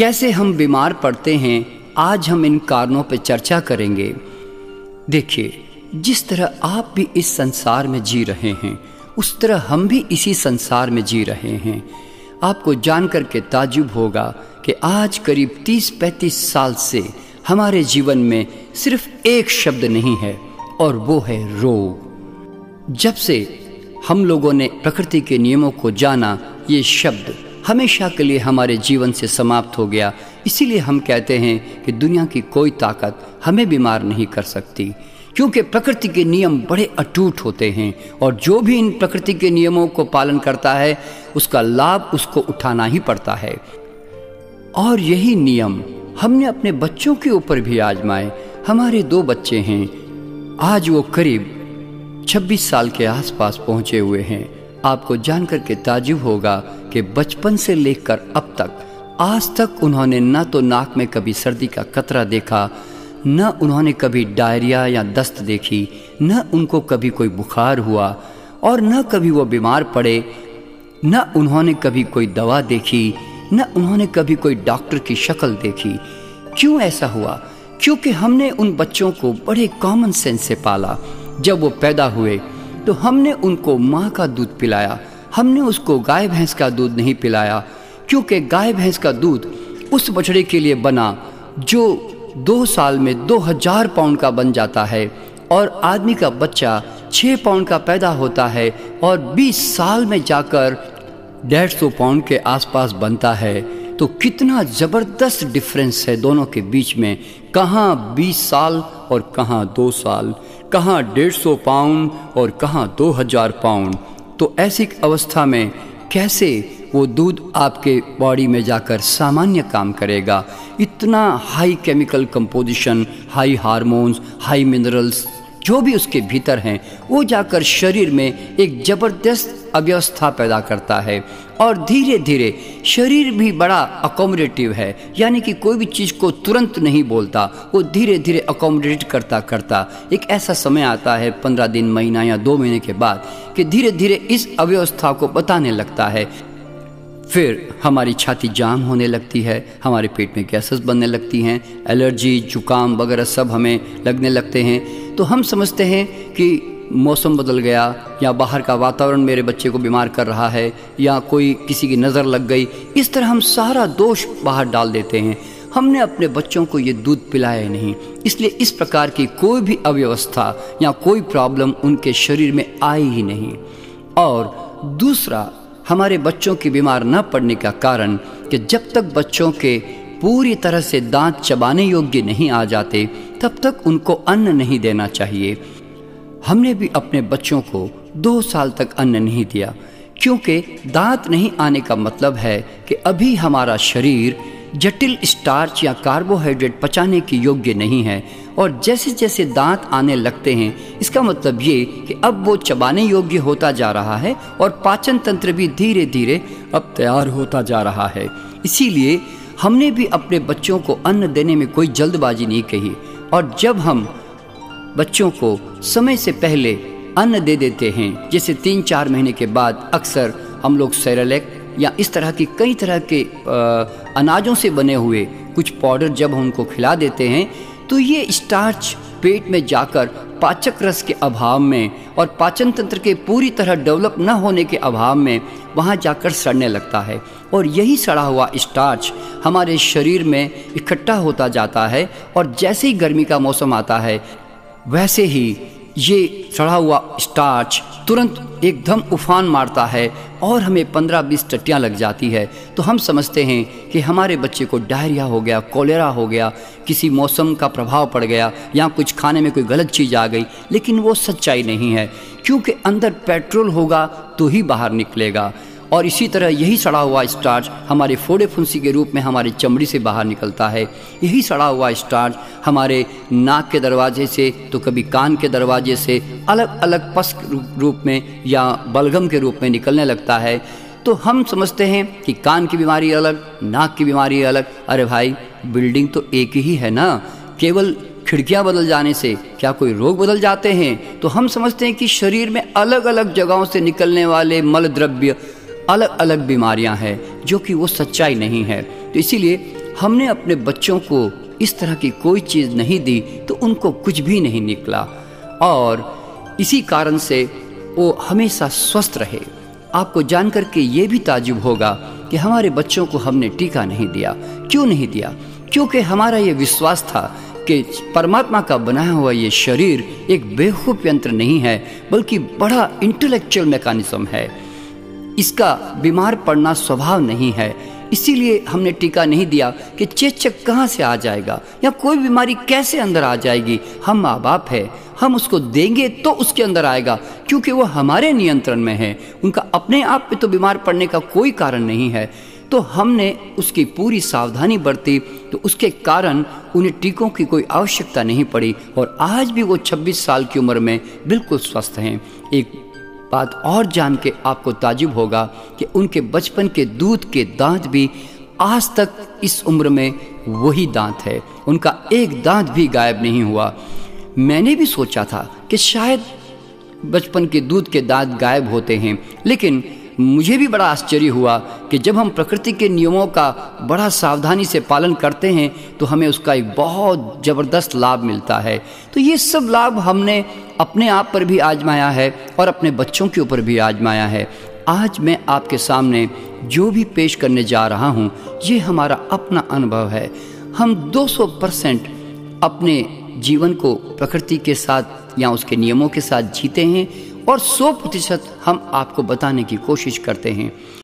कैसे हम बीमार पड़ते हैं, आज हम इन कारणों पर चर्चा करेंगे। देखिए, जिस तरह आप भी इस संसार में जी रहे हैं, उस तरह हम भी इसी संसार में जी रहे हैं। आपको जानकर के ताजुब होगा कि आज करीब 30-35 साल से हमारे जीवन में सिर्फ़ एक शब्द नहीं है, और वो है रोग। जब से हम लोगों ने प्रकृति के नियमों को जाना ये शब्द हमेशा के लिए हमारे जीवन से समाप्त हो गया। इसीलिए हम कहते हैं कि दुनिया की कोई ताकत हमें बीमार नहीं कर सकती। क्योंकि प्रकृति के नियम बड़े अटूट होते हैं और जो भी इन प्रकृति के नियमों को पालन करता है, उसका लाभ उसको उठाना ही पड़ता है। और यही नियम हमने अपने बच्चों के ऊपर भी आजमाए। हमारे दो बच्चे हैं। आज वो करीब 26 साल के आसपास पहुँचे हुए हैं। आपको जानकर के ताजुब होगा कि बचपन से लेकर अब तक, आज तक उन्होंने न तो नाक में कभी सर्दी का कतरा देखा, न उन्होंने कभी डायरिया या दस्त देखी, न उनको कभी कोई बुखार हुआ, और न कभी वो बीमार पड़े, न उन्होंने कभी कोई दवा देखी, न उन्होंने कभी कोई डॉक्टर की शक्ल देखी। क्यों ऐसा हुआ? क्योंकि हमने उन बच्चों को बड़े कॉमन सेंस से पाला। जब वो पैदा हुए तो हमने उनको माँ का दूध पिलाया हमने उसको गाय भैंस का दूध नहीं पिलाया, क्योंकि गाय भैंस का दूध उस बछड़े के लिए बना, जो दो साल में दो हज़ार पाउंड का बन जाता है, और आदमी का बच्चा छः पाउंड का पैदा होता है, और बीस साल में जाकर डेढ़ सौ पाउंड के आसपास बनता है। तो कितना ज़बरदस्त डिफरेंस है दोनों के बीच में, कहाँ बीस साल और कहाँ दो साल, कहाँ डेढ़ सौ पाउंड और कहाँ दो हज़ार पाउंड। तो ऐसी अवस्था में कैसे वो दूध आपके बॉडी में जाकर सामान्य काम करेगा? इतना high chemical composition high hormones high minerals जो भी उसके भीतर हैं, वो जाकर शरीर में एक ज़बरदस्त अव्यवस्था पैदा करता है। और धीरे धीरे शरीर भी बड़ा अकोमोडेटिव है, यानी कि कोई भी चीज़ को तुरंत नहीं बोलता, वो धीरे धीरे अकोमोडेट करता करता एक ऐसा समय आता है, पंद्रह दिन, महीना या दो महीने के बाद, कि धीरे धीरे इस अव्यवस्था को बताने लगता है। फिर हमारी छाती जाम होने लगती है, हमारे पेट में गैसेस बनने लगती हैं, एलर्जी, जुकाम वगैरह सब हमें लगने लगते हैं। तो हम समझते हैं कि मौसम बदल गया, या बाहर का वातावरण मेरे बच्चे को बीमार कर रहा है, या कोई किसी की नज़र लग गई, इस तरह हम सारा दोष बाहर डाल देते हैं। हमने अपने बच्चों को ये दूध पिलाया नहीं, इसलिए इस प्रकार की कोई भी अव्यवस्था या कोई प्रॉब्लम उनके शरीर में आई ही नहीं। और दूसरा हमारे बच्चों की बीमार न पड़ने का कारण कि जब तक बच्चों के पूरी तरह से दांत चबाने योग्य नहीं आ जाते, तब तक उनको अन्न नहीं देना चाहिए। हमने भी अपने बच्चों को दो साल तक अन्न नहीं दिया, क्योंकि दांत नहीं आने का मतलब है कि अभी हमारा शरीर जटिल स्टार्च या कार्बोहाइड्रेट पचाने की योग्य नहीं है। और जैसे जैसे दांत आने लगते हैं, इसका मतलब ये कि अब वो चबाने योग्य होता जा रहा है और पाचन तंत्र भी धीरे धीरे अब तैयार होता जा रहा है। इसीलिए हमने भी अपने बच्चों को अन्न देने में कोई जल्दबाजी नहीं कही और जब हम बच्चों को समय से पहले अन्न दे देते हैं, जैसे तीन चार महीने के बाद अक्सर हम लोग सैरलेक या इस तरह की कई तरह के अनाजों से बने हुए कुछ पाउडर जब हम उनको खिला देते हैं तो ये स्टार्च पेट में जाकर पाचक रस के अभाव में और पाचन तंत्र के पूरी तरह डेवलप न होने के अभाव में वहाँ जाकर सड़ने लगता है। और यही सड़ा हुआ स्टार्च हमारे शरीर में इकट्ठा होता जाता है और जैसे ही गर्मी का मौसम आता है, वैसे ही ये सड़ा हुआ स्टार्च तुरंत एकदम उफान मारता है और हमें पंद्रह बीस टट्टियाँ लग जाती है। तो हम समझते हैं कि हमारे बच्चे को डायरिया हो गया, कोलेरा हो गया, किसी मौसम का प्रभाव पड़ गया, या कुछ खाने में कोई गलत चीज़ आ गई, लेकिन वो सच्चाई नहीं है। क्योंकि अंदर पेट्रोल होगा तो ही बाहर निकलेगा। और इसी तरह यही सड़ा हुआ स्टार्च हमारे फोड़े फुंसी के रूप में हमारी चमड़ी से बाहर निकलता है। यही सड़ा हुआ स्टार्च हमारे नाक के दरवाजे से तो कभी कान के दरवाजे से अलग अलग पस रूप में या बलगम के रूप में निकलने लगता है। तो हम समझते हैं कि कान की बीमारी अलग, नाक की बीमारी अलग। अरे भाई, बिल्डिंग तो एक ही है ना? केवल खिड़कियाँ बदल जाने से क्या कोई रोग बदल जाते हैं? तो हम समझते हैं कि शरीर में अलग अलग जगहों से निकलने वाले मल द्रव्य अलग अलग बीमारियाँ हैं, जो कि वो सच्चाई नहीं है। तो इसीलिए हमने अपने बच्चों को इस तरह की कोई चीज़ नहीं दी तो उनको कुछ भी नहीं निकला। और इसी कारण से वो हमेशा स्वस्थ रहे। आपको जानकर के ये भी ताजुब होगा कि हमारे बच्चों को हमने टीका नहीं दिया। क्यों नहीं दिया? क्योंकि हमारा ये विश्वास था कि परमात्मा का बनाया हुआ ये शरीर एक बेवकूफ़ यंत्र नहीं है, बल्कि बड़ा इंटेलेक्चुअल मैकानिज्म है। इसका बीमार पड़ना स्वभाव नहीं है। इसीलिए हमने टीका नहीं दिया कि चेचक कहाँ से आ जाएगा या कोई बीमारी कैसे अंदर आ जाएगी। हम माँ बाप है। हम उसको देंगे तो उसके अंदर आएगा, क्योंकि वो हमारे नियंत्रण में है। उनका अपने आप पे तो बीमार पड़ने का कोई कारण नहीं है। तो हमने उसकी पूरी सावधानी बरती तो उसके कारण उन्हें टीकों की कोई आवश्यकता नहीं पड़ी। और आज भी वो 26 साल की उम्र में बिल्कुल स्वस्थ हैं। एक बात और जान के आपको ताजुब होगा कि उनके बचपन के दूध के दांत भी आज तक इस उम्र में वही दांत है। उनका एक दांत भी गायब नहीं हुआ। मैंने भी सोचा था कि शायद बचपन के दूध के दांत गायब होते हैं, लेकिन मुझे भी बड़ा आश्चर्य हुआ कि जब हम प्रकृति के नियमों का बड़ा सावधानी से पालन करते हैं तो हमें उसका एक बहुत ज़बरदस्त लाभ मिलता है। तो ये सब लाभ हमने अपने आप पर भी आजमाया है और अपने बच्चों के ऊपर भी आजमाया है। आज मैं आपके सामने जो भी पेश करने जा रहा हूँ, ये हमारा अपना अनुभव है। हम 200 परसेंट अपने जीवन को प्रकृति के साथ या उसके नियमों के साथ जीते हैं। और 100 प्रतिशत हम आपको बताने की कोशिश करते हैं।